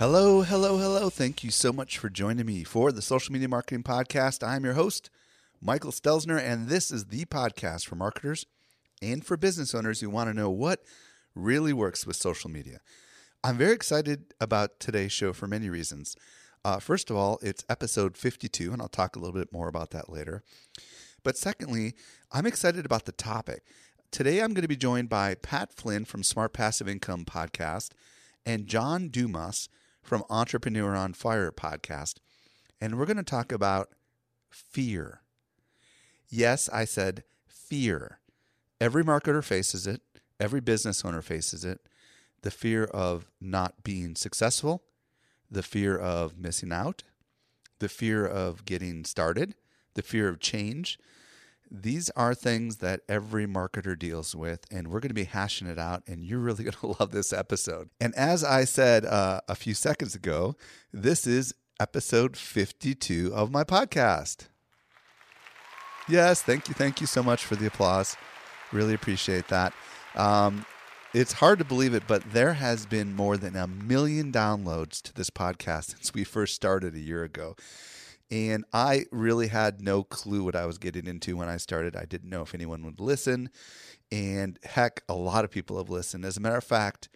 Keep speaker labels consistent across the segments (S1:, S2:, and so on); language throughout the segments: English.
S1: Hello, hello, hello. Thank you so much for joining me for the Social Media Marketing Podcast. I'm your host, Michael Stelzner, and this is the podcast for marketers and for business owners who want to know what really works with social media. I'm very excited about today's show for many reasons. Uh, first of all, it's episode 52, and I'll talk a little bit more about that later. But secondly, I'm excited about the topic. Today, I'm going to be joined by Pat Flynn from Smart Passive Income Podcast and John Dumas from Entrepreneur on Fire podcast. And we're going to talk about fear. Yes, I said fear. Every marketer faces it, every business owner faces it. The fear of not being successful, the fear of missing out, the fear of getting started, the fear of change. These are things that every marketer deals with, and we're going to be hashing it out, and you're really going to love this episode. And as I said uh, a few seconds ago, this is episode 52 of my podcast. Yes, thank you. Thank you so much for the applause. Really appreciate that. Um, it's hard to believe it, but there has been more than a million downloads to this podcast since we first started a year ago. And I really had no clue what I was getting into when I started. I didn't know if anyone would listen. And heck, a lot of people have listened. As a matter of fact,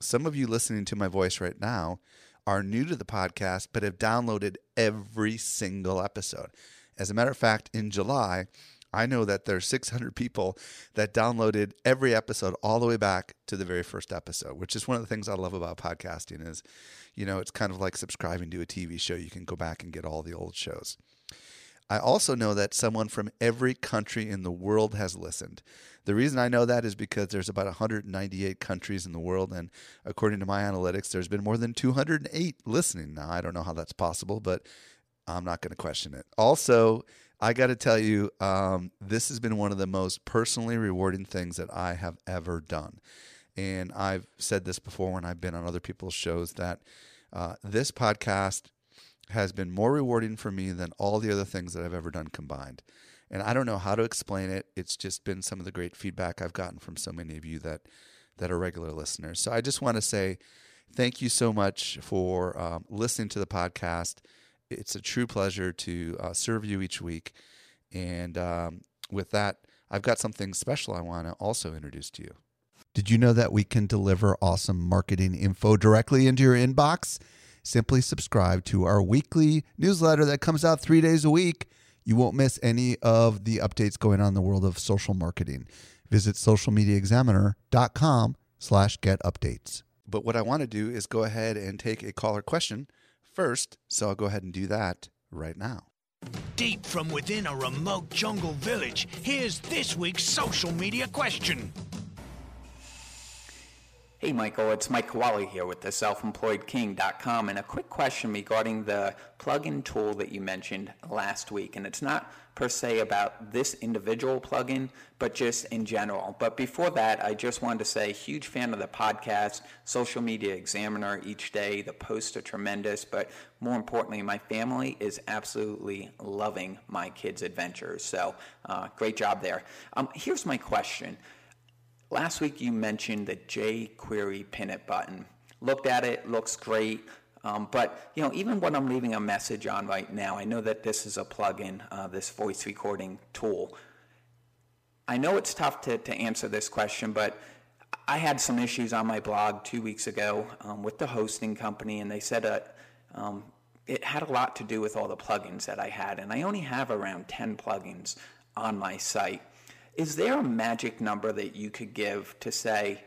S1: some of you listening to my voice right now are new to the podcast, but have downloaded every single episode. As a matter of fact, in July, I know that there's 600 people that downloaded every episode all the way back to the very first episode, which is one of the things I love about podcasting is, you know, it's kind of like subscribing to a TV show. You can go back and get all the old shows. I also know that someone from every country in the world has listened. The reason I know that is because there's about 198 countries in the world, and according to my analytics, there's been more than 208 listening. Now, I don't know how that's possible, but I'm not going to question it. Also, I got to tell you, um, this has been one of the most personally rewarding things that I have ever done. And I've said this before when I've been on other people's shows that uh, this podcast has been more rewarding for me than all the other things that I've ever done combined. And I don't know how to explain it. It's just been some of the great feedback I've gotten from so many of you that that are regular listeners. So I just want to say thank you so much for um, listening to the podcast it's a true pleasure to uh, serve you each week. And um, with that, I've got something special I want to also introduce to you. Did you know that we can deliver awesome marketing info directly into your inbox? Simply subscribe to our weekly newsletter that comes out three days a week. You won't miss any of the updates going on in the world of social marketing. Visit socialmediaexaminer.com slash get updates. But what I want to do is go ahead and take a caller question first, so I'll go ahead and do that right now.
S2: Deep from within a remote jungle village, here's this week's social media question.
S3: Hey Michael, it's Mike Kawula here with the selfemployedking.com and a quick question regarding the plugin tool that you mentioned last week. And it's not per se about this individual plugin, but just in general. But before that, I just wanted to say, huge fan of the podcast, Social Media Examiner each day. The posts are tremendous, but more importantly, my family is absolutely loving my kids' adventures. So uh, great job there. Um, here's my question. Last week you mentioned the jQuery pin it button. Looked at it, looks great. Um, but you know, even when I'm leaving a message on right now, I know that this is a plugin, uh, this voice recording tool. I know it's tough to, to answer this question, but I had some issues on my blog two weeks ago um, with the hosting company, and they said that um, it had a lot to do with all the plugins that I had, and I only have around 10 plugins on my site. Is there a magic number that you could give to say,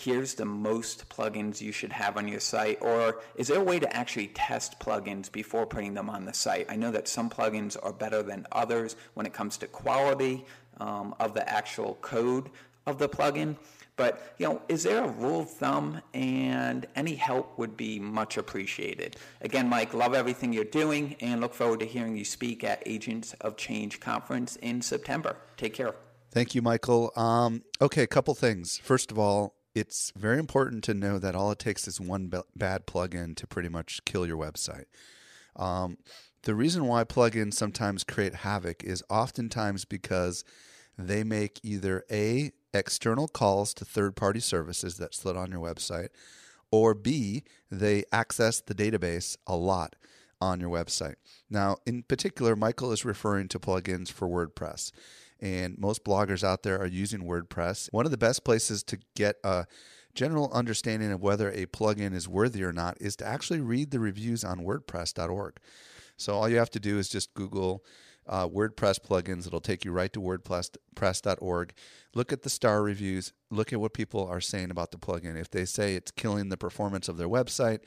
S3: here's the most plugins you should have on your site? Or is there a way to actually test plugins before putting them on the site? I know that some plugins are better than others when it comes to quality um, of the actual code of the plugin. But you know, is there a rule of thumb? And any help would be much appreciated. Again, Mike, love everything you're doing, and look forward to hearing you speak at Agents of Change conference in September. Take care.
S1: Thank you, Michael. Um, okay, a couple things. First of all, it's very important to know that all it takes is one b- bad plugin to pretty much kill your website. Um, the reason why plugins sometimes create havoc is oftentimes because they make either A, external calls to third party services that sit on your website, or B, they access the database a lot on your website. Now, in particular, Michael is referring to plugins for WordPress. And most bloggers out there are using WordPress. One of the best places to get a general understanding of whether a plugin is worthy or not is to actually read the reviews on WordPress.org. So all you have to do is just Google uh, WordPress plugins. It'll take you right to WordPress.org. Look at the star reviews. Look at what people are saying about the plugin. If they say it's killing the performance of their website,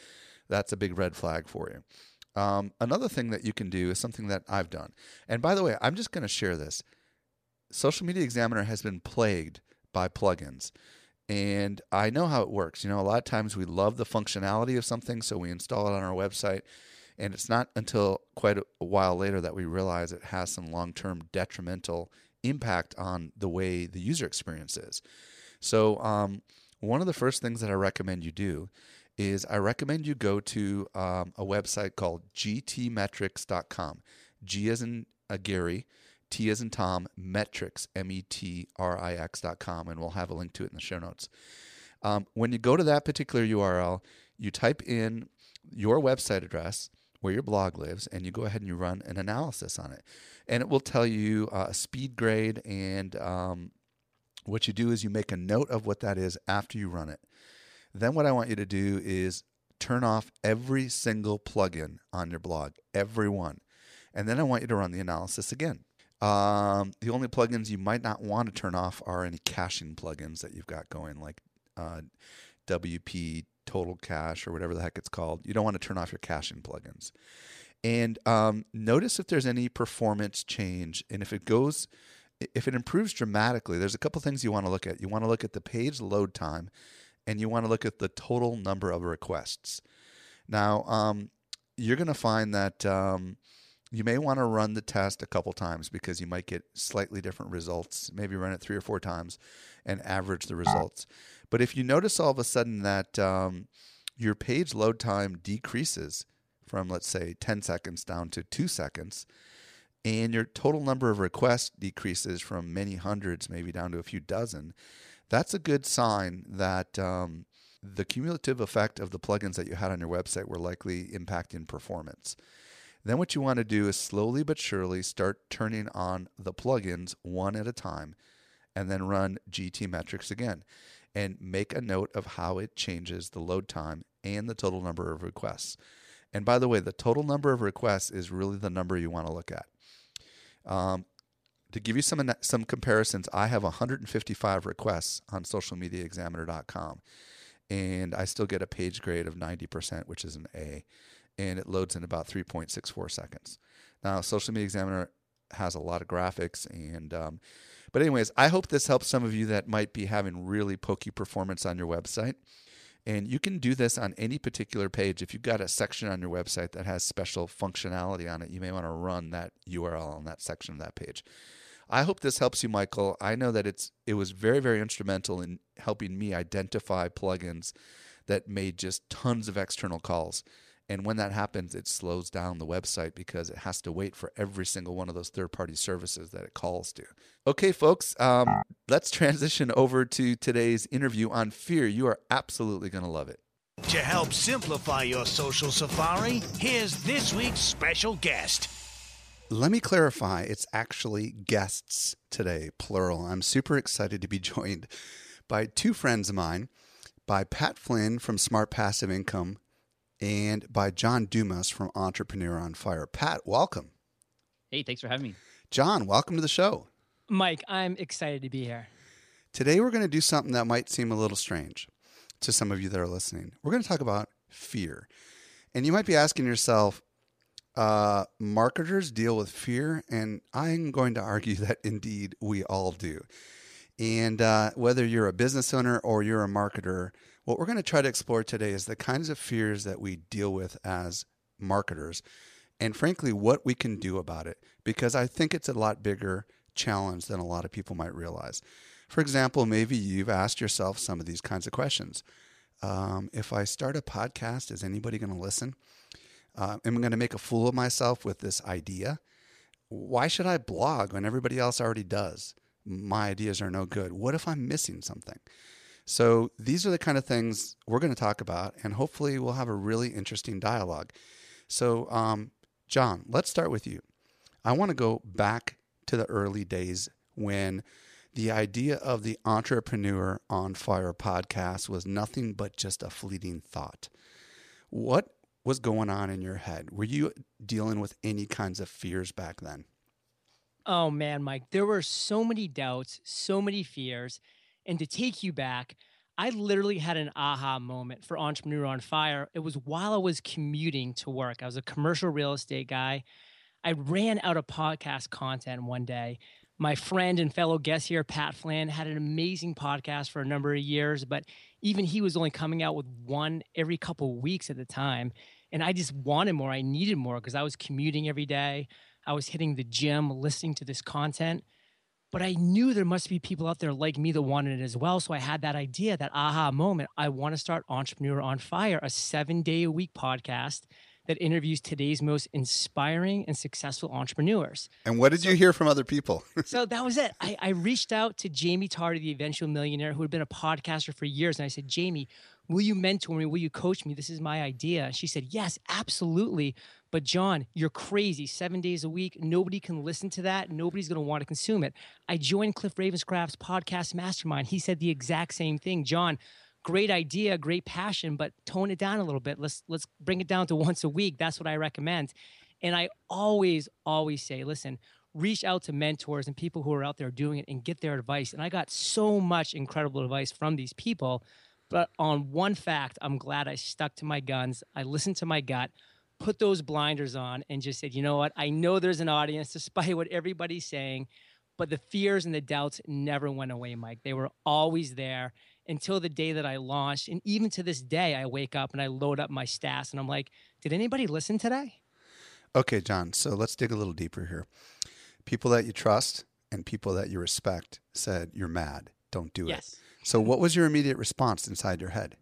S1: that's a big red flag for you. Um, another thing that you can do is something that I've done. And by the way, I'm just going to share this. Social Media Examiner has been plagued by plugins. And I know how it works. You know, a lot of times we love the functionality of something, so we install it on our website. And it's not until quite a while later that we realize it has some long term detrimental impact on the way the user experience is. So, um, one of the first things that I recommend you do is I recommend you go to um, a website called gtmetrix.com. G as in a Gary, T as in Tom, metrics, M E T R I X.com, and we'll have a link to it in the show notes. Um, when you go to that particular URL, you type in your website address where your blog lives, and you go ahead and you run an analysis on it. And it will tell you uh, a speed grade, and um, what you do is you make a note of what that is after you run it. Then, what I want you to do is turn off every single plugin on your blog, every one. And then I want you to run the analysis again. Um, the only plugins you might not want to turn off are any caching plugins that you've got going, like uh, WP Total Cache or whatever the heck it's called. You don't want to turn off your caching plugins. And um, notice if there's any performance change. And if it goes, if it improves dramatically, there's a couple things you want to look at. You want to look at the page load time and you want to look at the total number of requests. Now, um, you're going to find that um, you may want to run the test a couple times because you might get slightly different results. Maybe run it three or four times and average the results. But if you notice all of a sudden that um, your page load time decreases from, let's say, 10 seconds down to two seconds, and your total number of requests decreases from many hundreds, maybe down to a few dozen, that's a good sign that um, the cumulative effect of the plugins that you had on your website were likely impacting performance. Then, what you want to do is slowly but surely start turning on the plugins one at a time and then run GTmetrix again and make a note of how it changes the load time and the total number of requests. And by the way, the total number of requests is really the number you want to look at. Um, to give you some some comparisons, I have 155 requests on socialmediaexaminer.com, and I still get a page grade of 90%, which is an A, and it loads in about 3.64 seconds. Now, Social Media Examiner has a lot of graphics and um, but, anyways, I hope this helps some of you that might be having really pokey performance on your website. And you can do this on any particular page. If you've got a section on your website that has special functionality on it, you may want to run that URL on that section of that page. I hope this helps you, Michael. I know that it's it was very, very instrumental in helping me identify plugins that made just tons of external calls. And when that happens, it slows down the website because it has to wait for every single one of those third party services that it calls to. Okay, folks, um, let's transition over to today's interview on fear. You are absolutely going to love it.
S2: To help simplify your social safari, here's this week's special guest.
S4: Let me clarify, it's actually guests today, plural. I'm super excited to be joined by two friends of mine, by Pat Flynn from Smart Passive Income and by John Dumas from Entrepreneur on Fire. Pat, welcome.
S5: Hey, thanks for having me.
S4: John, welcome to the show.
S6: Mike, I'm excited to be here.
S4: Today we're going to do something that might seem a little strange.
S1: to some of you that are listening. We're going to talk about fear. And you might be asking yourself, uh, marketers deal with fear, and I'm going to argue that indeed we all do. And uh, whether you're a business owner or you're a marketer, what we're going to try to explore today is the kinds of fears that we deal with as marketers, and frankly, what we can do about it, because I think it's a lot bigger challenge than a lot of people might realize. For example, maybe you've asked yourself some of these kinds of questions. Um, if I start a podcast, is anybody going to listen? Uh, am I going to make a fool of myself with this idea? Why should I blog when everybody else already does? My ideas are no good. What if I'm missing something? So, these are the kind of things we're going to talk about, and hopefully, we'll have a really interesting dialogue. So, um, John, let's start with you. I want to go back to the early days when the idea of the Entrepreneur on Fire podcast was nothing but just a fleeting thought. What was going on in your head? Were you dealing with any kinds of fears back then?
S6: Oh man, Mike, there were so many doubts, so many fears. And to take you back, I literally had an aha moment for Entrepreneur on Fire. It was while I was commuting to work. I was a commercial real estate guy. I ran out of podcast content one day. My friend and fellow guest here, Pat Flynn, had an amazing podcast for a number of years, but even he was only coming out with one every couple of weeks at the time. And I just wanted more. I needed more because I was commuting every day. I was hitting the gym, listening to this content. But I knew there must be people out there like me that wanted it as well. So I had that idea, that aha moment. I want to start Entrepreneur on Fire, a seven day a week podcast that interviews today's most inspiring and successful entrepreneurs.
S1: And what did so, you hear from other people?
S6: so that was it. I, I reached out to Jaime Tardy, the eventual millionaire, who had been a podcaster for years. And I said, Jaime, will you mentor me? Will you coach me? This is my idea. And she said, Yes, absolutely. But John, you're crazy. Seven days a week. Nobody can listen to that. Nobody's going to want to consume it. I joined Cliff Ravenscraft's podcast mastermind. He said the exact same thing. John, great idea, great passion, but tone it down a little bit. Let's let's bring it down to once a week. That's what I recommend. And I always always say, listen, reach out to mentors and people who are out there doing it and get their advice. And I got so much incredible advice from these people. But on one fact, I'm glad I stuck to my guns. I listened to my gut, put those blinders on, and just said, you know what? I know there's an audience despite what everybody's saying, but the fears and the doubts never went away, Mike. They were always there until the day that I launched. And even to this day, I wake up and I load up my stats and I'm like, did anybody listen today?
S1: Okay, John. So let's dig a little deeper here. People that you trust and people that you respect said, You're mad. Don't do
S6: yes.
S1: it. So, what was your immediate response inside your head?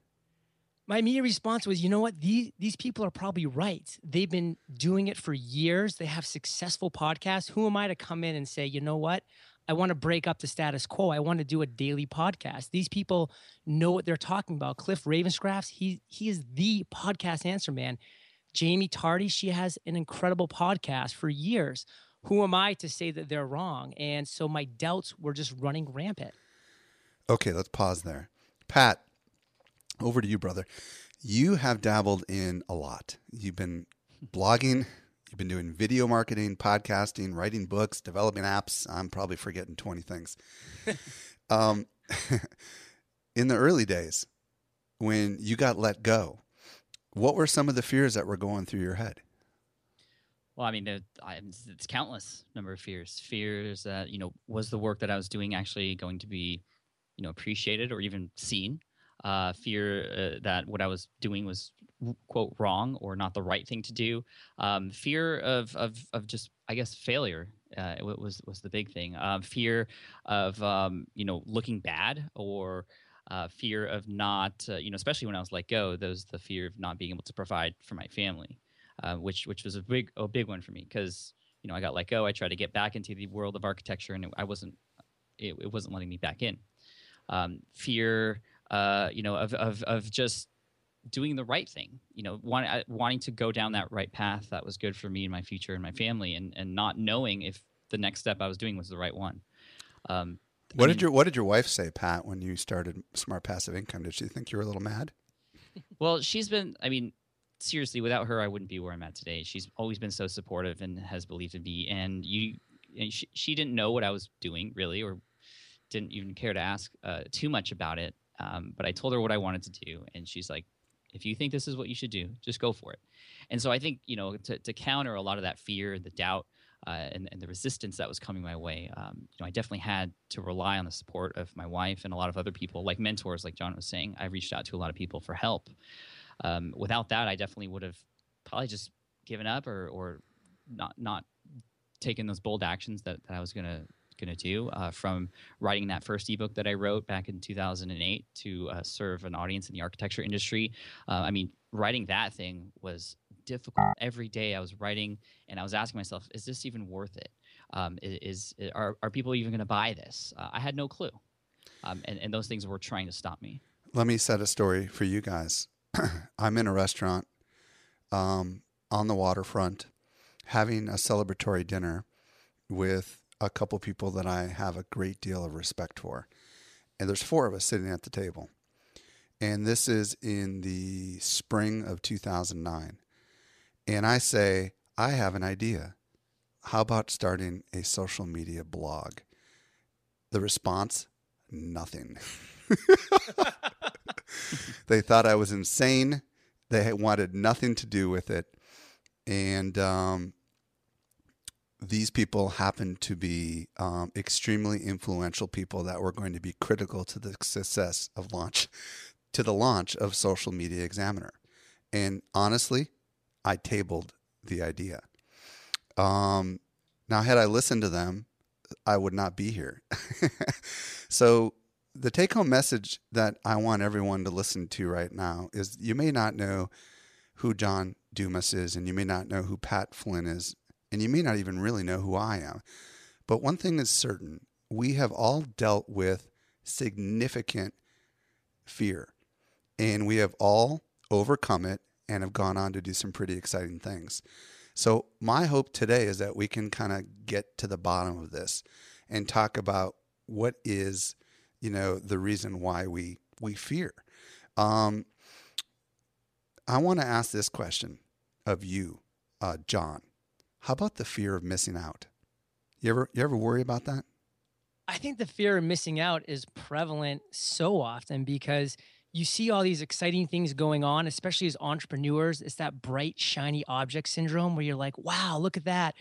S6: My immediate response was, you know what? These these people are probably right. They've been doing it for years. They have successful podcasts. Who am I to come in and say, you know what? I want to break up the status quo. I want to do a daily podcast. These people know what they're talking about. Cliff Ravenscraft, he he is the podcast answer man. Jaime Tardy, she has an incredible podcast for years. Who am I to say that they're wrong? And so my doubts were just running rampant.
S1: Okay, let's pause there. Pat, over to you, brother. You have dabbled in a lot. You've been blogging, You've been doing video marketing, podcasting, writing books, developing apps. I'm probably forgetting 20 things. um, in the early days, when you got let go, what were some of the fears that were going through your head?
S5: Well, I mean, it's countless number of fears. Fears that you know was the work that I was doing actually going to be, you know, appreciated or even seen uh, fear uh, that what I was doing was quote wrong or not the right thing to do. Um, fear of, of of just I guess failure uh, was was the big thing. Um, fear of um, you know looking bad or uh, fear of not uh, you know especially when I was let go. Those the fear of not being able to provide for my family, uh, which which was a big a big one for me because you know I got let go. I tried to get back into the world of architecture and it, I wasn't it, it wasn't letting me back in. Um, fear uh, you know, of, of, of just doing the right thing, you know, want, uh, wanting to go down that right path that was good for me and my future and my family and, and not knowing if the next step I was doing was the right one. Um,
S1: what I mean, did your What did your wife say, Pat, when you started Smart Passive Income? Did she think you were a little mad?
S5: well, she's been. I mean, seriously, without her, I wouldn't be where I'm at today. She's always been so supportive and has believed in me. And you, and she, she didn't know what I was doing really, or didn't even care to ask uh, too much about it Um, but I told her what I wanted to do, and she's like, "If you think this is what you should do, just go for it." And so I think you know to, to counter a lot of that fear, the doubt, uh, and, and, the resistance that was coming my way, um, you know, I definitely had to rely on the support of my wife and a lot of other people, like mentors, like John was saying. I reached out to a lot of people for help. Um, without that, I definitely would have probably just given up or, or not not taken those bold actions that, that I was gonna gonna do. Uh, from writing that first ebook that I wrote back in 2008 to uh, serve an audience in the architecture industry. Uh, I mean, writing that thing was difficult. Every day I was writing and I was asking myself, is this even worth it? Um, is, is, are, are people even going to buy this? Uh, I had no clue. Um, and, and those things were trying to stop me.
S1: Let me set a story for you guys. I'm in a restaurant um, on the waterfront having a celebratory dinner with a couple people that I have a great deal of respect for. And there's four of us sitting at the table. And this is in the spring of 2009 and I say, I have an idea. How about starting a social media blog? The response, nothing. they thought I was insane. They wanted nothing to do with it. And um, these people happened to be um, extremely influential people that were going to be critical to the success of launch, to the launch of Social Media Examiner. And honestly, I tabled the idea. Um, now, had I listened to them, I would not be here. so, the take home message that I want everyone to listen to right now is you may not know who John Dumas is, and you may not know who Pat Flynn is, and you may not even really know who I am. But one thing is certain we have all dealt with significant fear, and we have all overcome it and have gone on to do some pretty exciting things. So, my hope today is that we can kind of get to the bottom of this and talk about what is, you know, the reason why we we fear. Um, I want to ask this question of you, uh, John. How about the fear of missing out? You ever you ever worry about that?
S6: I think the fear of missing out is prevalent so often because you see all these exciting things going on, especially as entrepreneurs. It's that bright, shiny object syndrome where you're like, wow, look at that.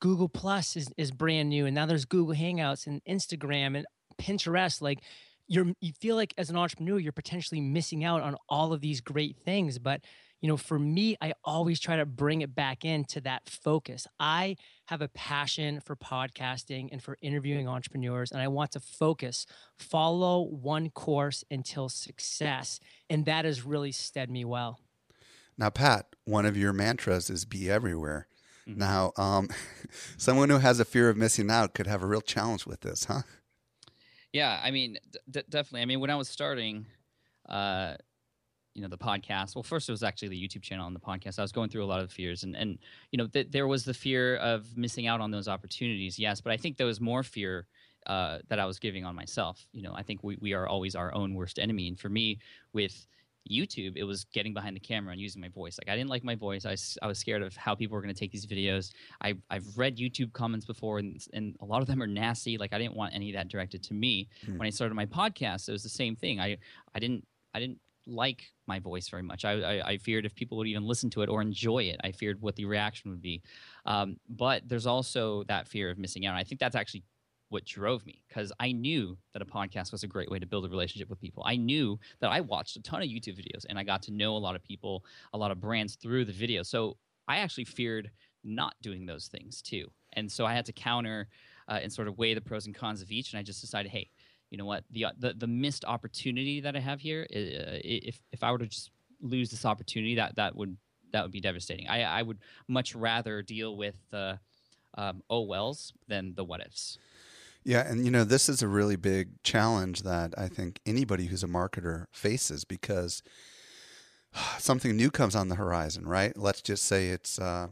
S6: Google Plus is, is brand new. And now there's Google Hangouts and Instagram and Pinterest. Like you're you feel like as an entrepreneur, you're potentially missing out on all of these great things. But you know, for me, I always try to bring it back into that focus. I have a passion for podcasting and for interviewing entrepreneurs, and I want to focus, follow one course until success. And that has really stead me well.
S1: Now, Pat, one of your mantras is be everywhere. Mm-hmm. Now, um, someone who has a fear of missing out could have a real challenge with this, huh?
S5: Yeah, I mean, d- definitely. I mean, when I was starting, uh, you know the podcast. Well first it was actually the youtube channel and the podcast. I was going through a lot of fears and and you know th- there was the fear of missing out on those opportunities yes but i think there was more fear uh, that i was giving on myself. You know i think we, we are always our own worst enemy. And for me with youtube it was getting behind the camera and using my voice. Like i didn't like my voice. I, I was scared of how people were going to take these videos. I, i've read youtube comments before and, and a lot of them are nasty. Like i didn't want any of that directed to me. Hmm. when i started my podcast it was the same thing. I i didn't i didn't like my voice very much. I, I, I, feared if people would even listen to it or enjoy it. I feared what the reaction would be. Um, but there's also that fear of missing out. I think that's actually what drove me because I knew that a podcast was a great way to build a relationship with people. I knew that I watched a ton of YouTube videos and I got to know a lot of people, a lot of brands through the video. So I actually feared not doing those things too. And so I had to counter uh, and sort of weigh the pros and cons of each. And I just decided, hey, you know what the uh, the, the missed opportunity that I have here. Uh, if if I were to just lose this opportunity, that that would that would be devastating. I I would much rather deal with the um, oh wells than the what ifs.
S1: Yeah, and you know this is a really big challenge that I think anybody who's a marketer faces because something new comes on the horizon, right? Let's just say it's uh,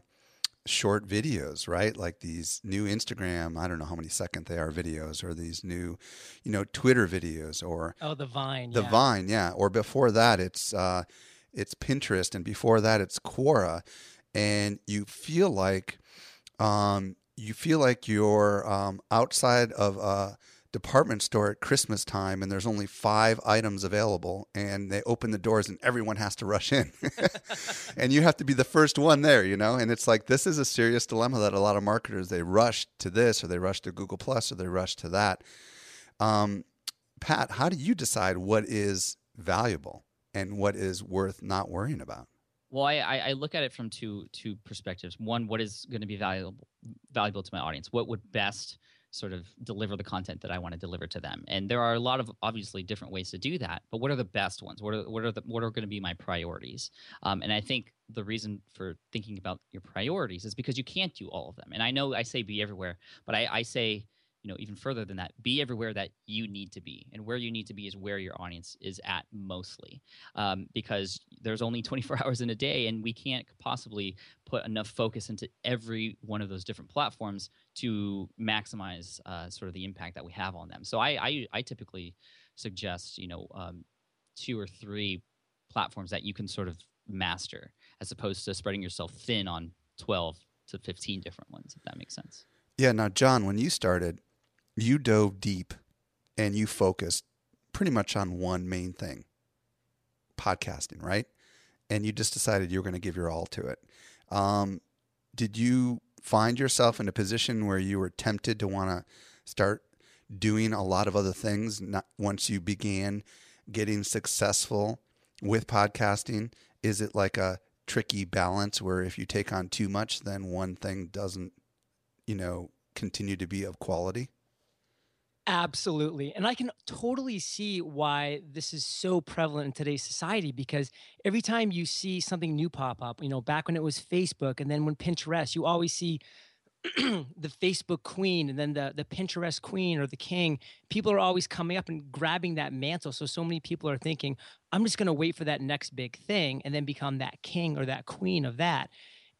S1: short videos, right? Like these new Instagram, I don't know how many second they are videos, or these new, you know, Twitter videos, or
S6: oh, the Vine,
S1: the
S6: yeah.
S1: Vine, yeah. Or before that, it's uh, it's Pinterest, and before that, it's Quora, and you feel like, um, you feel like you're um, outside of a department store at Christmas time and there's only five items available and they open the doors and everyone has to rush in. and you have to be the first one there, you know? And it's like this is a serious dilemma that a lot of marketers they rush to this or they rush to Google Plus or they rush to that. Um, Pat, how do you decide what is valuable and what is worth not worrying about?
S5: Well, I, I look at it from two two perspectives. One, what is going to be valuable valuable to my audience? What would best sort of deliver the content that I want to deliver to them. And there are a lot of obviously different ways to do that. But what are the best ones? What are what are the what are going to be my priorities? Um, and I think the reason for thinking about your priorities is because you can't do all of them. And I know I say be everywhere, but I, I say you know even further than that be everywhere that you need to be. And where you need to be is where your audience is at mostly um, because there's only 24 hours in a day and we can't possibly put enough focus into every one of those different platforms to maximize uh, sort of the impact that we have on them. So i i, I typically suggest you know um, two or three platforms that you can sort of master as opposed to spreading yourself thin on 12 to 15 different ones if that makes sense.
S1: Yeah now john when you started you dove deep and you focused pretty much on one main thing podcasting, right? And you just decided you were going to give your all to it. Um, did you find yourself in a position where you were tempted to want to start doing a lot of other things not, once you began getting successful with podcasting? Is it like a tricky balance where if you take on too much, then one thing doesn't, you know, continue to be of quality?
S6: Absolutely. And I can totally see why this is so prevalent in today's society because every time you see something new pop up, you know, back when it was Facebook and then when Pinterest, you always see the Facebook queen and then the, the Pinterest queen or the king. People are always coming up and grabbing that mantle. So, so many people are thinking, I'm just going to wait for that next big thing and then become that king or that queen of that.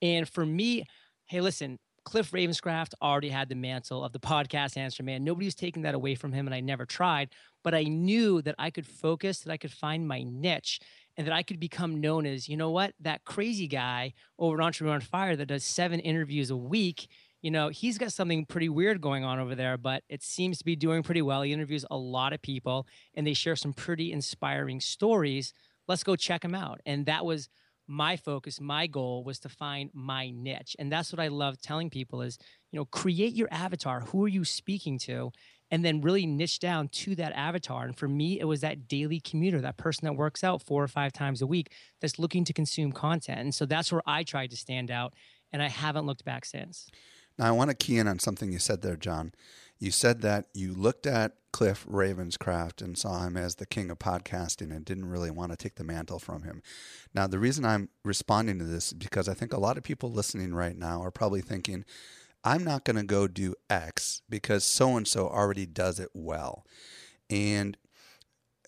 S6: And for me, hey, listen, Cliff Ravenscraft already had the mantle of the podcast answer man. Nobody was taking that away from him, and I never tried. But I knew that I could focus, that I could find my niche, and that I could become known as, you know what, that crazy guy over at Entrepreneur on Fire that does seven interviews a week. You know, he's got something pretty weird going on over there, but it seems to be doing pretty well. He interviews a lot of people and they share some pretty inspiring stories. Let's go check him out. And that was my focus my goal was to find my niche. And that's what i love telling people is you know create your avatar. Who are you speaking to? And then really niche down to that avatar. And for me it was that daily commuter that person that works out four or five times a week that's looking to consume content. And so that's where i tried to stand out and i haven't looked back since.
S1: Now i want to key in on something you said there john you said that you looked at Cliff Ravenscraft and saw him as the king of podcasting and didn't really want to take the mantle from him. Now, the reason I'm responding to this is because I think a lot of people listening right now are probably thinking, I'm not going to go do X because so and so already does it well. And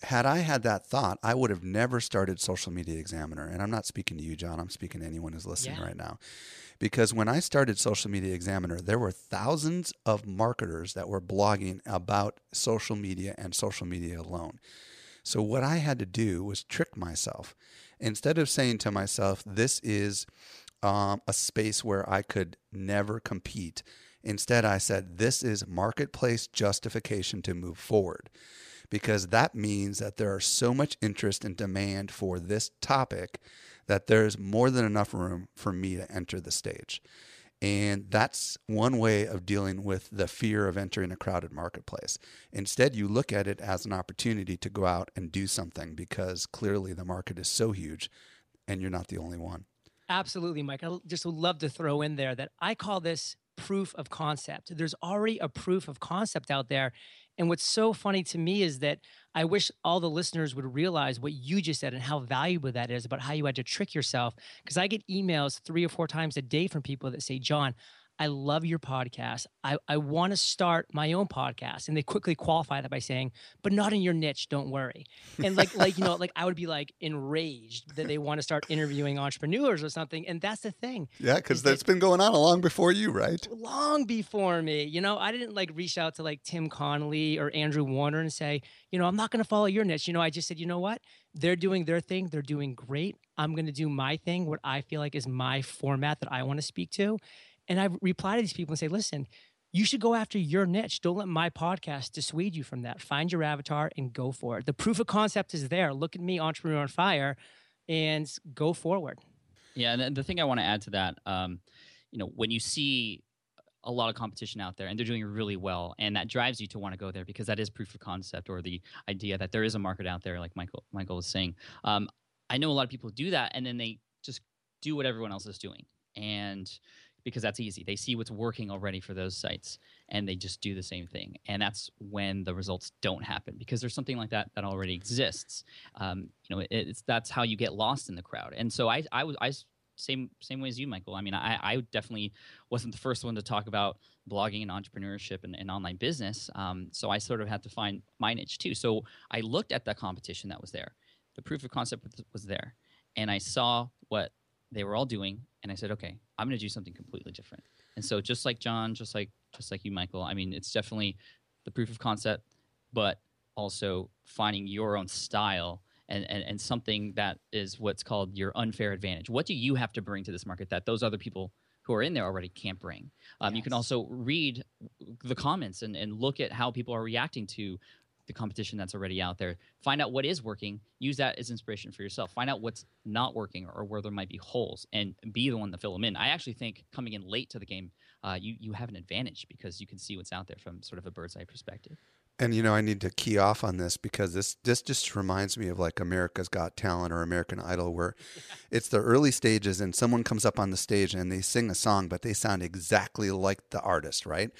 S1: had I had that thought, I would have never started Social Media Examiner. And I'm not speaking to you, John. I'm speaking to anyone who's listening yeah. right now. Because when I started Social Media Examiner, there were thousands of marketers that were blogging about social media and social media alone. So what I had to do was trick myself. Instead of saying to myself, this is um, a space where I could never compete, instead I said, this is marketplace justification to move forward because that means that there are so much interest and demand for this topic that there's more than enough room for me to enter the stage. And that's one way of dealing with the fear of entering a crowded marketplace. Instead, you look at it as an opportunity to go out and do something because clearly the market is so huge and you're not the only one.
S6: Absolutely, Mike. I just would love to throw in there that I call this proof of concept. There's already a proof of concept out there. And what's so funny to me is that I wish all the listeners would realize what you just said and how valuable that is about how you had to trick yourself. Because I get emails three or four times a day from people that say, John, I love your podcast. I, I want to start my own podcast. And they quickly qualify that by saying, but not in your niche, don't worry. And like, like, you know, like I would be like enraged that they want to start interviewing entrepreneurs or something. And that's the thing.
S1: Yeah, because that's been going on long before you, right?
S6: Long before me. You know, I didn't like reach out to like Tim Connolly or Andrew Warner and say, you know, I'm not going to follow your niche. You know, I just said, you know what? They're doing their thing. They're doing great. I'm going to do my thing, what I feel like is my format that I want to speak to. And I reply to these people and say, listen, you should go after your niche. Don't let my podcast dissuade you from that. Find your avatar and go for it. The proof of concept is there. Look at me, Entrepreneur on Fire, and go forward.
S5: Yeah, and the thing I want to add to that, um, you know, when you see a lot of competition out there and they're doing really well and that drives you to want to go there because that is proof of concept or the idea that there is a market out there like michael michael was saying um, i know a lot of people do that and then they just do what everyone else is doing and because that's easy they see what's working already for those sites and they just do the same thing and that's when the results don't happen because there's something like that that already exists um, you know it, it's that's how you get lost in the crowd and so i i was i same same way as you, Michael. I mean, I, I definitely wasn't the first one to talk about blogging and entrepreneurship and, and online business. Um, so I sort of had to find my niche too. So I looked at the competition that was there. The proof of concept was there, and I saw what they were all doing, and I said, okay, I'm going to do something completely different. And so just like John, just like just like you, Michael. I mean, it's definitely the proof of concept, but also finding your own style and, and, and something that is what's called your unfair advantage. What do you have to bring to this market that those other people who are in there already can't bring? Um, yes. You can also read the comments and, and look at how people are reacting to the competition that's already out there. Find out what is working. Use that as inspiration for yourself. Find out what's not working or where there might be holes, and be the one to fill them in. I actually think coming in late to the game, uh, you you have an advantage because you can see what's out there from sort of a bird's eye perspective.
S1: And you know, I need to key off on this because this this just reminds me of like America's Got Talent or American Idol, where it's the early stages and someone comes up on the stage and they sing a song, but they sound exactly like the artist, right?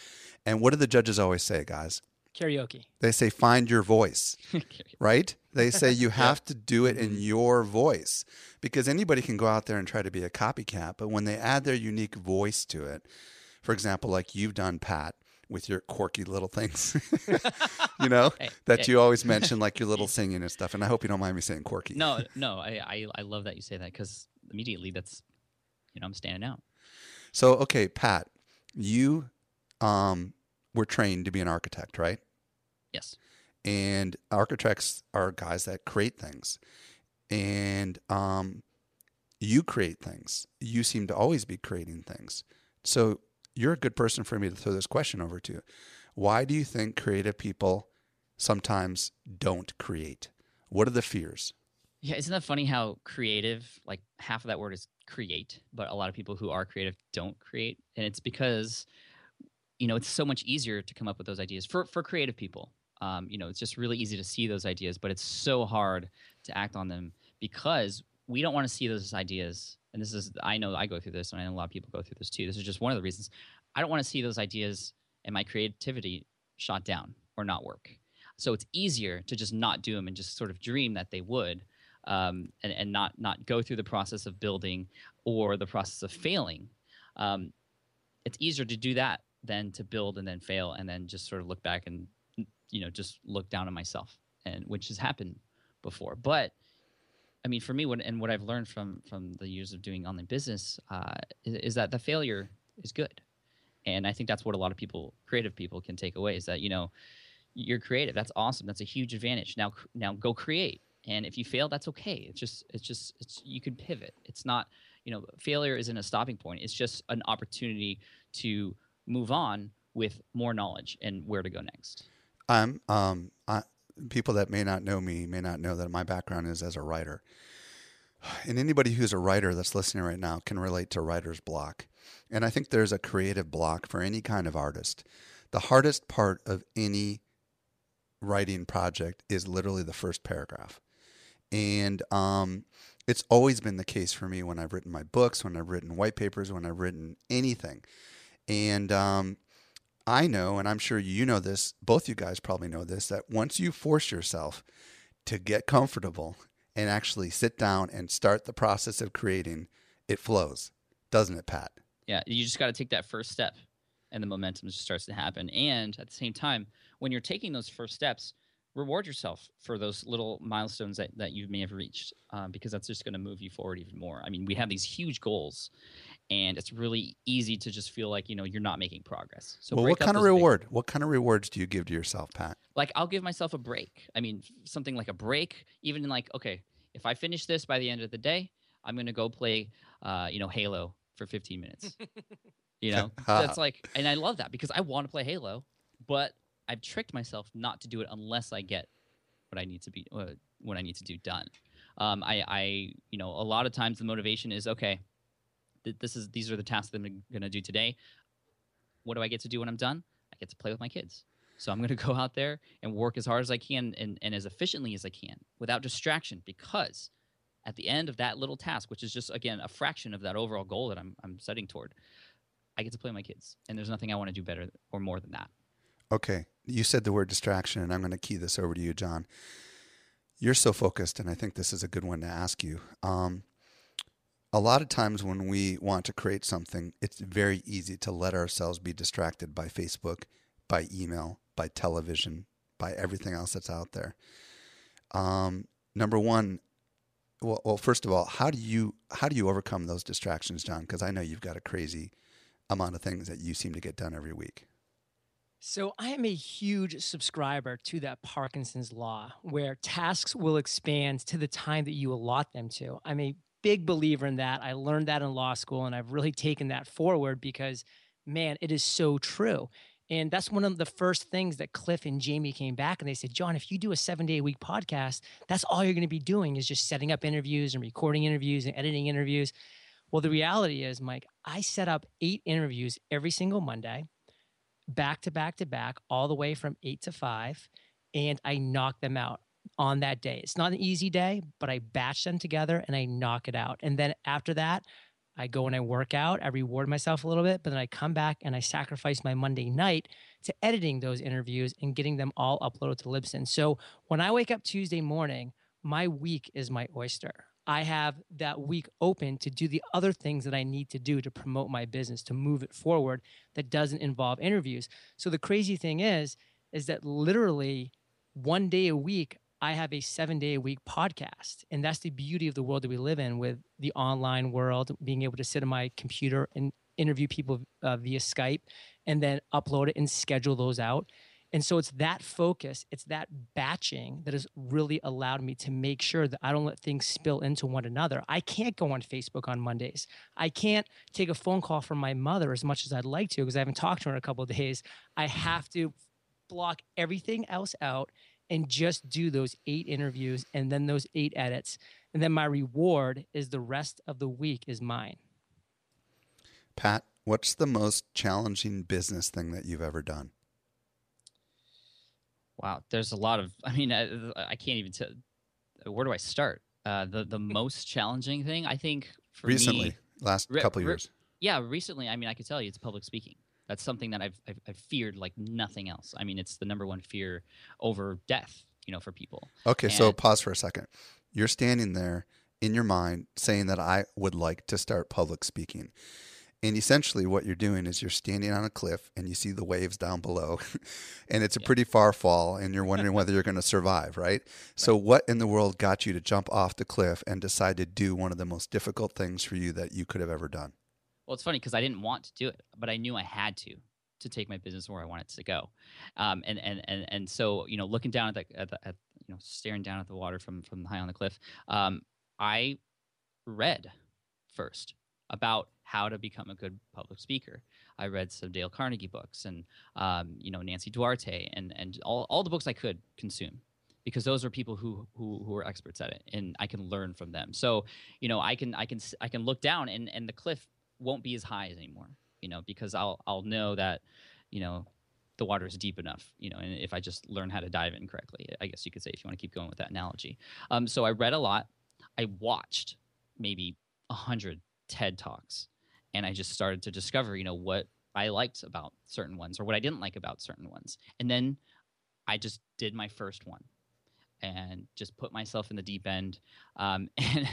S1: And what do the judges always say, guys?
S6: Karaoke.
S1: They say find your voice, right? They say you have to do it in your voice because anybody can go out there and try to be a copycat, but when they add their unique voice to it, for example, like you've done, Pat with your quirky little things, you know, hey, that hey. you always mention, like your little singing and stuff. And I hope you don't mind me saying quirky.
S5: No, no, I, I, I love that you say that because immediately that's, you know, I'm standing out.
S1: So, okay, Pat, you um, were trained to be an architect, right?
S5: Yes.
S1: And architects are guys that create things. And um, you create things. You seem to always be creating things. So you're a good person for me to throw this question over to. Why do you think creative people sometimes don't create? What are the fears?
S5: Yeah, isn't that funny how creative, like half of that word is create, but a lot of people who are creative don't create. And it's because, you know, it's so much easier to come up with those ideas for, for creative people. Um, you know, it's just really easy to see those ideas, but it's so hard to act on them because we don't want to see those ideas and this is I know I go through this, and I know a lot of people go through this too. This is just one of the reasons I don't want to see those ideas and my creativity shot down or not work. So it's easier to just not do them and just sort of dream that they would, um, and and not not go through the process of building or the process of failing. Um, it's easier to do that than to build and then fail and then just sort of look back and you know just look down on myself and which has happened before. But I mean, for me, what and what I've learned from from the years of doing online business uh, is, is, that the failure is good, and I think that's what a lot of people, creative people, can take away is that you know you're creative. That's awesome. That's a huge advantage. Now, now go create. And if you fail, that's okay. It's just, it's just, it's you can pivot. It's not, you know, failure isn't a stopping point. It's just an opportunity to move on with more knowledge and where to go next.
S1: I'm, um, I, people that may not know me may not know that my background is as a writer. And anybody who's a writer that's listening right now can relate to writer's block. And I think there's a creative block for any kind of artist. The hardest part of any writing project is literally the first paragraph. And um, it's always been the case for me when I've written my books, when I've written white papers, when I've written anything. And um, I know, and I'm sure you know this, both you guys probably know this, that once you force yourself to get comfortable and actually sit down and start the process of creating, it flows, doesn't it, Pat?
S5: Yeah, you just got to take that first step and the momentum just starts to happen. And at the same time, when you're taking those first steps, reward yourself for those little milestones that, that you may have reached um, because that's just going to move you forward even more. I mean, we have these huge goals and it's really easy to just feel like you know you're not making progress.
S1: So, well, what kind of reward? Big... What kind of rewards do you give to yourself, Pat?
S5: Like, I'll give myself a break. I mean, something like a break, even in like, okay, if I finish this by the end of the day, I'm going to go play, uh, you know, Halo for 15 minutes. You know, that's like, and I love that because I want to play Halo, but I've tricked myself not to do it unless I get what I need to be, uh, what I need to do done. Um, I, I, you know, a lot of times the motivation is okay. Th- this is these are the tasks that I'm going to do today. What do I get to do when I'm done? I get to play with my kids. So I'm going to go out there and work as hard as I can and, and as efficiently as I can without distraction because at the end of that little task, which is just, again, a fraction of that overall goal that I'm, I'm setting toward, I get to play with my kids. And there's nothing I want to do better or more than that.
S1: Okay. You said the word distraction, and I'm going to key this over to you, John. You're so focused, and I think this is a good one to ask you. Um, a lot of times when we want to create something, it's very easy to let ourselves be distracted by Facebook, by email, by television, by everything else that's out there. Um, number one, well, well, first of all, how do you how do you overcome those distractions, John? Because I know you've got a crazy amount of things that you seem to get done every week.
S6: So I am a huge subscriber to that Parkinson's law, where tasks will expand to the time that you allot them to. I'm a big believer in that. I learned that in law school, and I've really taken that forward because, man, it is so true. And that's one of the first things that Cliff and Jaime came back and they said, John, if you do a seven day a week podcast, that's all you're going to be doing is just setting up interviews and recording interviews and editing interviews. Well, the reality is, Mike, I set up eight interviews every single Monday, back to back to back, all the way from eight to five, and I knock them out on that day. It's not an easy day, but I batch them together and I knock it out. And then after that, I go and I work out, I reward myself a little bit, but then I come back and I sacrifice my Monday night to editing those interviews and getting them all uploaded to Libsyn. So when I wake up Tuesday morning, my week is my oyster. I have that week open to do the other things that I need to do to promote my business, to move it forward that doesn't involve interviews. So the crazy thing is, is that literally one day a week, I have a seven day a week podcast. And that's the beauty of the world that we live in with the online world, being able to sit on my computer and interview people uh, via Skype and then upload it and schedule those out. And so it's that focus, it's that batching that has really allowed me to make sure that I don't let things spill into one another. I can't go on Facebook on Mondays. I can't take a phone call from my mother as much as I'd like to because I haven't talked to her in a couple of days. I have to block everything else out and just do those eight interviews and then those eight edits. And then my reward is the rest of the week is mine.
S1: Pat, what's the most challenging business thing that you've ever done?
S5: Wow, there's a lot of. I mean, I, I can't even tell. Where do I start? Uh, the the most challenging thing I think for
S1: recently,
S5: me,
S1: last
S5: re-
S1: couple
S5: re-
S1: years.
S5: yeah, recently. I mean, I could tell you it's public speaking. That's something that I've, I've I've feared like nothing else. I mean, it's the number one fear over death. You know, for people.
S1: Okay, so pause for a second. You're standing there in your mind saying that I would like to start public speaking. And essentially, what you're doing is you're standing on a cliff and you see the waves down below, and it's a pretty far fall, and you're wondering whether you're going to survive, right? So, what in the world got you to jump off the cliff and decide to do one of the most difficult things for you that you could have ever done?
S5: Well, it's funny because I didn't want to do it, but I knew I had to to take my business where I wanted to go. Um, and, and and and so you know, looking down at the, at the at, you know, staring down at the water from from high on the cliff, um, I read first about how to become a good public speaker. I read some Dale Carnegie books and um, you know Nancy Duarte and and all, all the books I could consume because those are people who who who are experts at it and I can learn from them. So you know I can I can I can look down and and the cliff won't be as high as anymore. You know because I'll I'll know that you know the water is deep enough. You know and if I just learn how to dive in correctly, I guess you could say if you want to keep going with that analogy. Um, so I read a lot. I watched maybe a hundred TED talks, and I just started to discover, you know, what I liked about certain ones or what I didn't like about certain ones, and then I just did my first one, and just put myself in the deep end. Um, and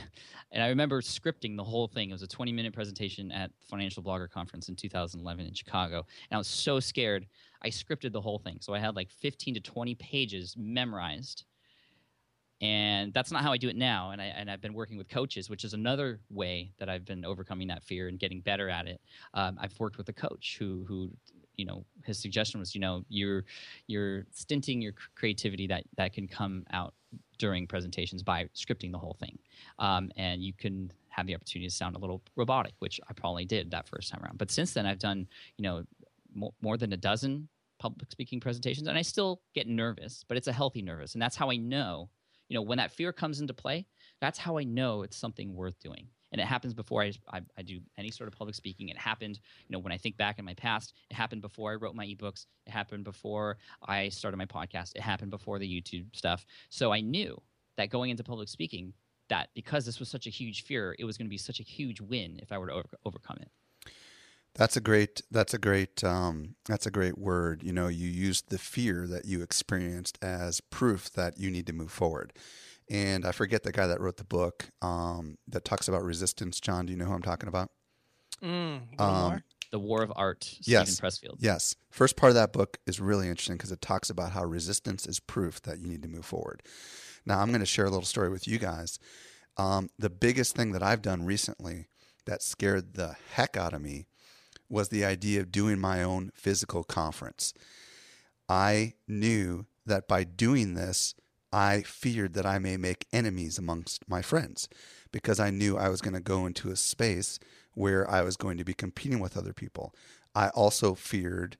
S5: and I remember scripting the whole thing. It was a 20 minute presentation at Financial Blogger Conference in 2011 in Chicago, and I was so scared. I scripted the whole thing, so I had like 15 to 20 pages memorized and that's not how I do it now. And I and I've been working with coaches, which is another way that I've been overcoming that fear and getting better at it. Um, I've worked with a coach who who you know his suggestion was you know you're you're stinting your creativity that that can come out during presentations by scripting the whole thing, um, and you can have the opportunity to sound a little robotic, which I probably did that first time around. But since then, I've done you know more, more than a dozen public speaking presentations, and I still get nervous, but it's a healthy nervous, and that's how I know. You know, when that fear comes into play, that's how I know it's something worth doing and it happens before I, I, I, do any sort of public speaking. It happened, you know, when I think back in my past, it happened before I wrote my ebooks. It happened before I started my podcast. It happened before the YouTube stuff. So I knew that going into public speaking, that because this was such a huge fear, it was going to be such a huge win if I were to over, overcome it.
S1: That's a great. That's a great. Um, that's a great word. You know, you used the fear that you experienced as proof that you need to move forward. And I forget the guy that wrote the book um, that talks about resistance. John, do you know who I'm talking about?
S6: Mm,
S1: Um,
S5: The War of Art,
S1: Yes.
S5: Steven Pressfield.
S1: Yes. First part of that book is really interesting because it talks about how resistance is proof that you need to move forward. Now, I'm going to share a little story with you guys. Um, the biggest thing that I've done recently that scared the heck out of me was the idea of doing my own physical conference. I knew that by doing this, I feared that I may make enemies amongst my friends because I knew I was going to go into a space where I was going to be competing with other people. I also feared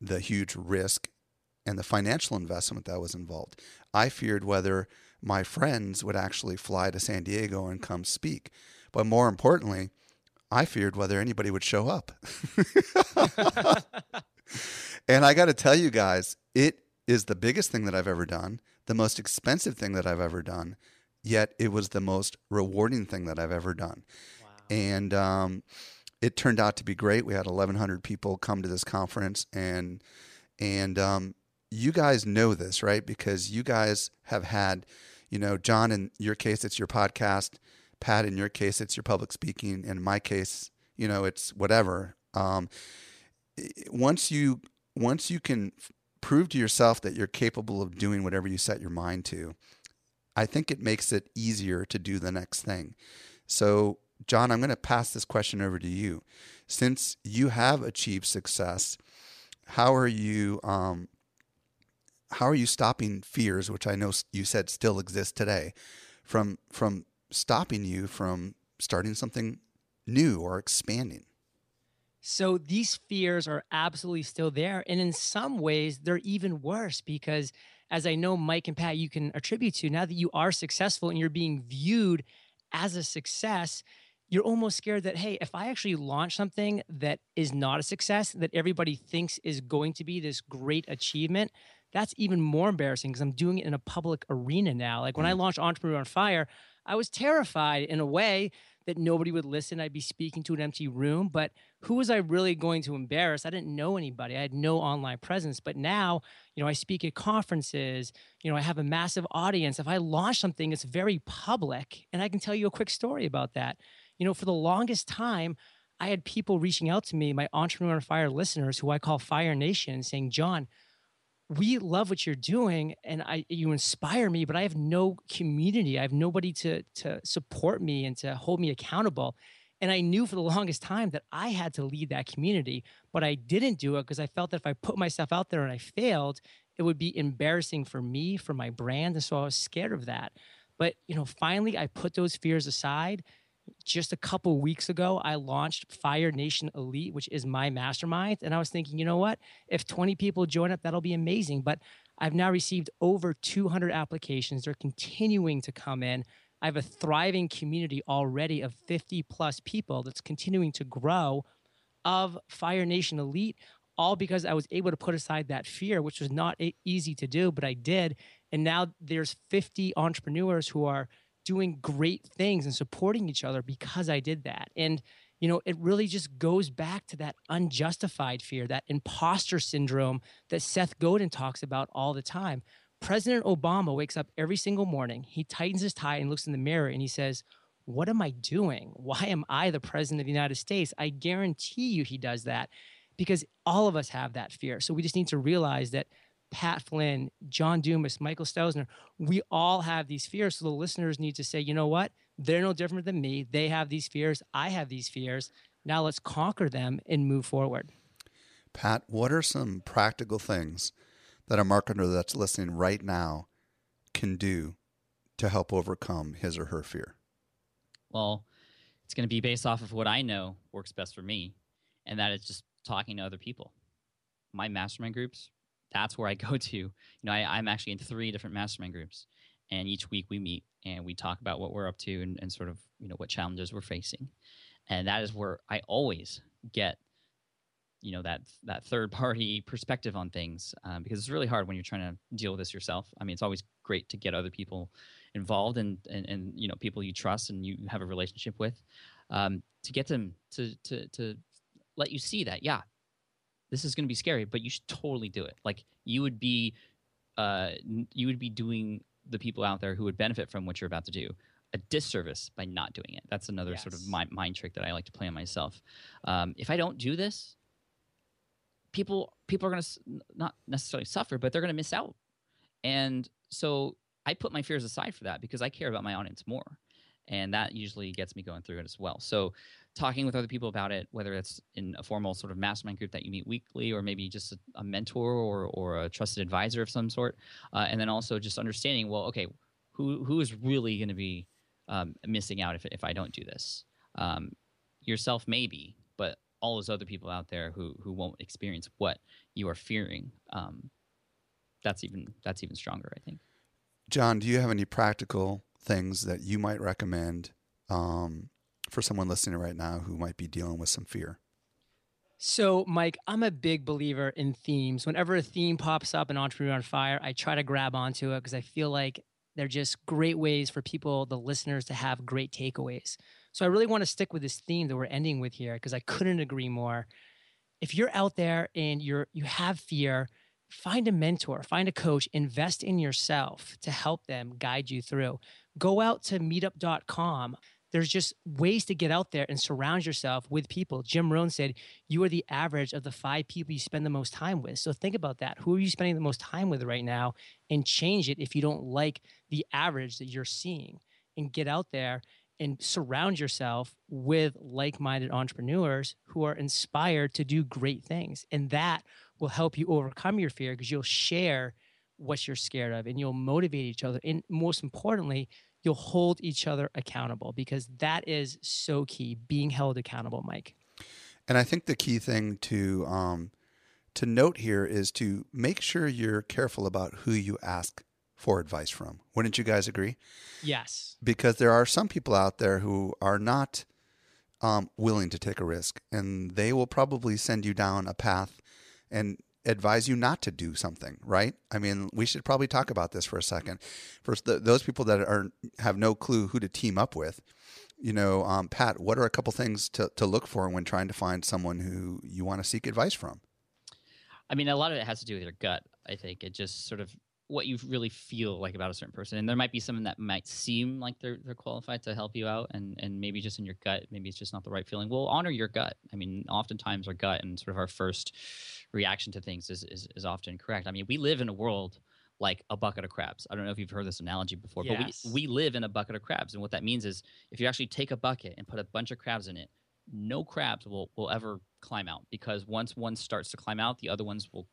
S1: the huge risk and the financial investment that was involved. I feared whether my friends would actually fly to San Diego and come speak. But more importantly, I feared whether anybody would show up. and I got to tell you guys, it is the biggest thing that I've ever done, the most expensive thing that I've ever done, yet it was the most rewarding thing that I've ever done. And um, it turned out to be great. We had 1,100 people come to this conference, and and um, you guys know this, right? Because you guys have had, you know, John, in your case, it's your podcast. Pat, in your case, it's your public speaking. In my case, you know, it's whatever. Um, once you once you can prove to yourself that you're capable of doing whatever you set your mind to, I think it makes it easier to do the next thing. So, John, I'm going to pass this question over to you. Since you have achieved success, how are you um, how are you stopping fears, which I know you said still exist today, from from stopping you from starting something new or expanding?
S6: So these fears are absolutely still there. And in some ways, they're even worse because, as I know, Mike and Pat, you can attribute to now that you are successful and you're being viewed as a success, you're almost scared that, hey, if I actually launch something that is not a success, that everybody thinks is going to be this great achievement, that's even more embarrassing because I'm doing it in a public arena now. Like when I mm. launched Entrepreneur on Fire, I was terrified in a way that nobody would listen. I'd be speaking to an empty room, but who was I really going to embarrass? I didn't know anybody. I had no online presence. But now, you know, I speak at conferences, you know, I have a massive audience. If I launch something, it's very public. And I can tell you a quick story about that. You know, for the longest time, I had people reaching out to me, my Entrepreneur Fire listeners, who I call Fire Nation, saying, John, we love what you're doing and I you inspire me, but I have no community. I have nobody to to support me and to hold me accountable. And I knew for the longest time that I had to lead that community, but I didn't do it because I felt that if I put myself out there and I failed, it would be embarrassing for me, for my brand. And so I was scared of that. But you know, finally I put those fears aside just a couple weeks ago, I launched Fire Nation Elite, which is my mastermind. And I was thinking, you know what? If 20 people join up, that'll be amazing. But I've now received over 200 applications. They're continuing to come in. I have a thriving community already of 50 plus people that's continuing to grow of Fire Nation Elite, all because I was able to put aside that fear, which was not easy to do, but I did. And now there's 50 entrepreneurs who are doing great things and supporting each other because I did that. And you know, it really just goes back to that unjustified fear, that imposter syndrome that Seth Godin talks about all the time. President Obama wakes up every single morning, he tightens his tie and looks in the mirror and he says, What am I doing? Why am I the president of the United States? I guarantee you he does that because all of us have that fear. So we just need to realize that Pat Flynn, John Dumas, Michael Stelzner, we all have these fears. So the listeners need to say, you know what? They're no different than me. They have these fears. I have these fears. Now let's conquer them and move forward.
S1: Pat, what are some practical things that a marketer that's listening right now can do to help overcome his or her fear?
S5: Well, it's going to be based off of what I know works best for me, and that is just talking to other people. My mastermind groups, that's where I go to. You know, I, I'm actually in three different mastermind groups, and each week we meet and we talk about what we're up to and, and sort of you know what challenges we're facing, and that is where I always get you know that that third party perspective on things um, because it's really hard when you're trying to deal with this yourself i mean it's always great to get other people involved and and, and you know people you trust and you have a relationship with um, to get them to to to let you see that yeah this is going to be scary but you should totally do it like you would be uh, you would be doing the people out there who would benefit from what you're about to do a disservice by not doing it. That's another sort of
S6: Yes.
S5: mind, mind trick that I like to play on myself. Um, if I don't do this, people people are going to not necessarily suffer, but they're going to miss out. And so I put my fears aside for that because I care about my audience more, and that usually gets me going through it as well. So talking with other people about it, whether it's in a formal sort of mastermind group that you meet weekly, or maybe just a, a mentor or or a trusted advisor of some sort, uh, and then also just understanding, well, okay, who who is really going to be um, missing out if if I don't do this? Um, yourself, maybe, but all those other people out there who who won't experience what you are fearing. Um, that's even that's even stronger, I think.
S1: John, do you have any practical things that you might recommend um, for someone listening right now who might be dealing with some fear?
S6: So, Mike, I'm a big believer in themes. Whenever a theme pops up in Entrepreneur on Fire, I try to grab onto it because I feel like they're just great ways for people, the listeners, to have great takeaways. So, I really want to stick with this theme that we're ending with here because I couldn't agree more. If you're out there and you're you have fear, find a mentor, find a coach, invest in yourself to help them guide you through. Go out to meetup.com there's just ways to get out there and surround yourself with people. Jim Rohn said, You are the average of the five people you spend the most time with. So think about that. Who are you spending the most time with right now? And change it if you don't like the average that you're seeing. And get out there and surround yourself with like minded entrepreneurs who are inspired to do great things. And that will help you overcome your fear because you'll share what you're scared of and you'll motivate each other. And most importantly, you'll hold each other accountable because that is so key being held accountable mike
S1: And I think the key thing to um, to note here is to make sure you're careful about who you ask for advice from. Wouldn't you guys agree?
S6: yes
S1: Because there are some people out there who are not um, willing to take a risk, and they will probably send you down a path and advise you not to do something. Right? I mean, we should probably talk about this for a second. First, the, those people that are have no clue who to team up with. You know, um, Pat, what are a couple things to, to look for when trying to find someone who you want to seek advice from?
S5: I mean, a lot of it has to do with your gut. I think it just sort of what you really feel like about a certain person, and there might be someone that might seem like they're they're qualified to help you out, and and maybe just in your gut, maybe it's just not the right feeling. Well, honor your gut. I mean, oftentimes our gut and sort of our first reaction to things is is, is often correct. I mean, we live in a world like a bucket of crabs. I don't know if you've heard this analogy before,
S6: Yes.
S5: but we we live in a bucket of crabs, and what that means is if you actually take a bucket and put a bunch of crabs in it, no crabs will will ever climb out because once one starts to climb out, the other ones will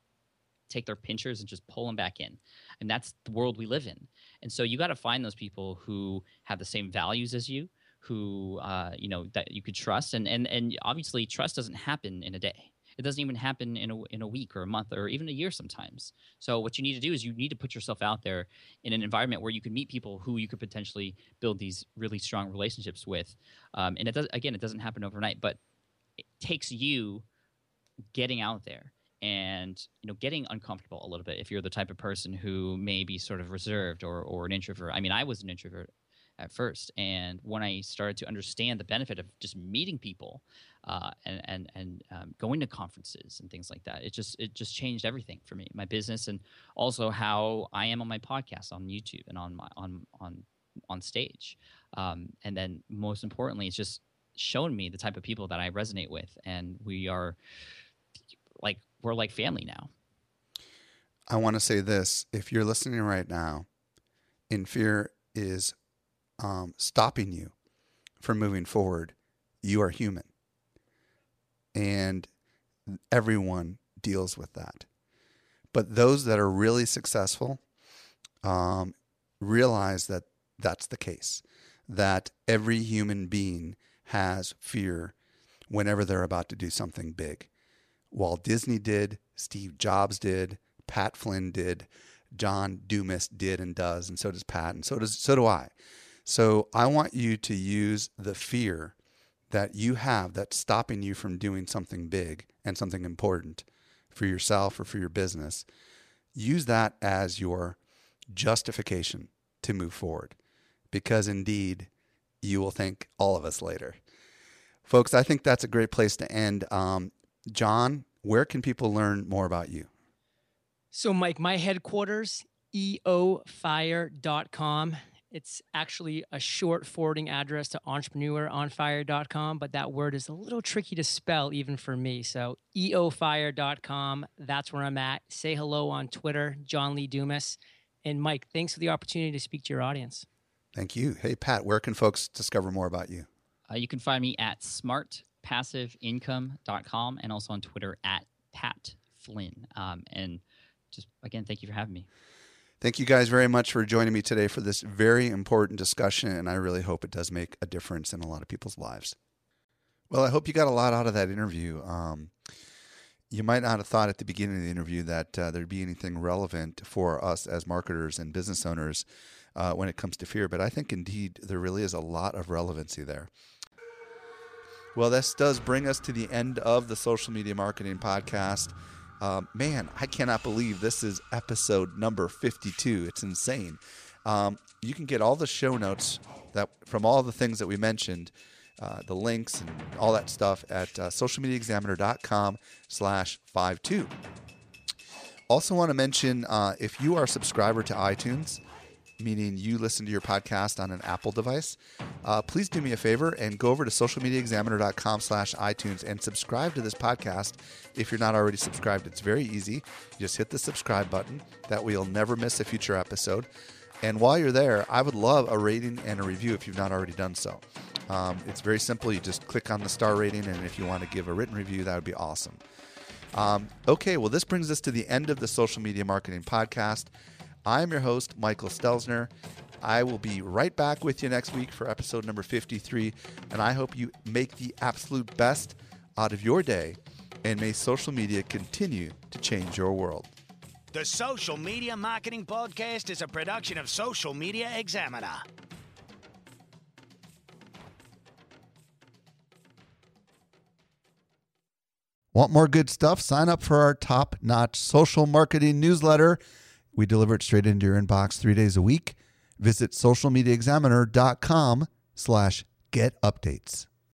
S5: take their pinchers and just pull them back in. And that's the world we live in. And so you got to find those people who have the same values as you, who uh, you know that you could trust. And and and obviously, trust doesn't happen in a day. It doesn't even happen in a in a week or a month or even a year sometimes. So what you need to do is you need to put yourself out there in an environment where you can meet people who you could potentially build these really strong relationships with. Um, and it does again, it doesn't happen overnight, but it takes you getting out there and you know getting uncomfortable a little bit if you're the type of person who may be sort of reserved or or an introvert. I mean, I was an introvert at first, and when I started to understand the benefit of just meeting people uh, and and and um, going to conferences and things like that, it just it just changed everything for me, my business, and also how I am on my podcast, on YouTube, and on my on on on stage. Um, and then most importantly, it's just shown me the type of people that I resonate with, and we are like we're like family now.
S1: I want to say this: if you're listening right now, in fear is um, stopping you from moving forward, you are human, and everyone deals with that. But those that are really successful um, realize that that's the case. That every human being has fear whenever they're about to do something big. Walt Disney did, Steve Jobs did, Pat Flynn did, John Dumas did and does, and so does Pat, and so does so do I. So I want you to use the fear that you have that's stopping you from doing something big and something important for yourself or for your business. Use that as your justification to move forward because indeed you will thank all of us later. Folks, I think that's a great place to end. Um, John, where can people learn more about you?
S6: So, Mike, my headquarters, eofire.com. It's actually a short forwarding address to entrepreneuronfire.com, but that word is a little tricky to spell even for me. So, eofire.com, that's where I'm at. Say hello on Twitter, John Lee Dumas. And Mike, thanks for the opportunity to speak to your audience.
S1: Thank you. Hey, Pat, where can folks discover more about you?
S5: Uh, you can find me at smartpassiveincome.com and also on Twitter at Pat Flynn. Um, and just again, thank you for having me.
S1: Thank you guys very much for joining me today for this very important discussion, and I really hope it does make a difference in a lot of people's lives. Well, I hope you got a lot out of that interview. Um, you might not have thought at the beginning of the interview that uh, there'd be anything relevant for us as marketers and business owners uh, when it comes to fear, but I think indeed there really is a lot of relevancy there. Well, this does bring us to the end of the social media marketing podcast. Um, man, I cannot believe this is episode number 52. It's insane. Um, you can get all the show notes that from all the things that we mentioned, uh, the links and all that stuff at uh, socialmediaexaminer.com slash 52. Also want to mention uh, if you are a subscriber to iTunes, meaning you listen to your podcast on an Apple device, uh, please do me a favor and go over to socialmediaexaminer.com slash iTunes and subscribe to this podcast if you're not already subscribed. It's very easy. You just hit the subscribe button. That way you'll never miss a future episode. And while you're there, I would love a rating and a review if you've not already done so. Um, it's very simple. You just click on the star rating, and if you want to give a written review, that would be awesome. Um, okay, well, this brings us to the end of the Social Media Marketing Podcast. I'm your host, Michael Stelzner. I will be right back with you next week for episode number 53, and I hope you make the absolute best out of your day, and may social media continue to change your world.
S2: The Social Media Marketing Podcast is a production of Social Media Examiner.
S4: Want more good stuff? Sign up for our top notch social marketing newsletter. We deliver it straight into your inbox three days a week. Visit socialmediaexaminer.com slash get updates.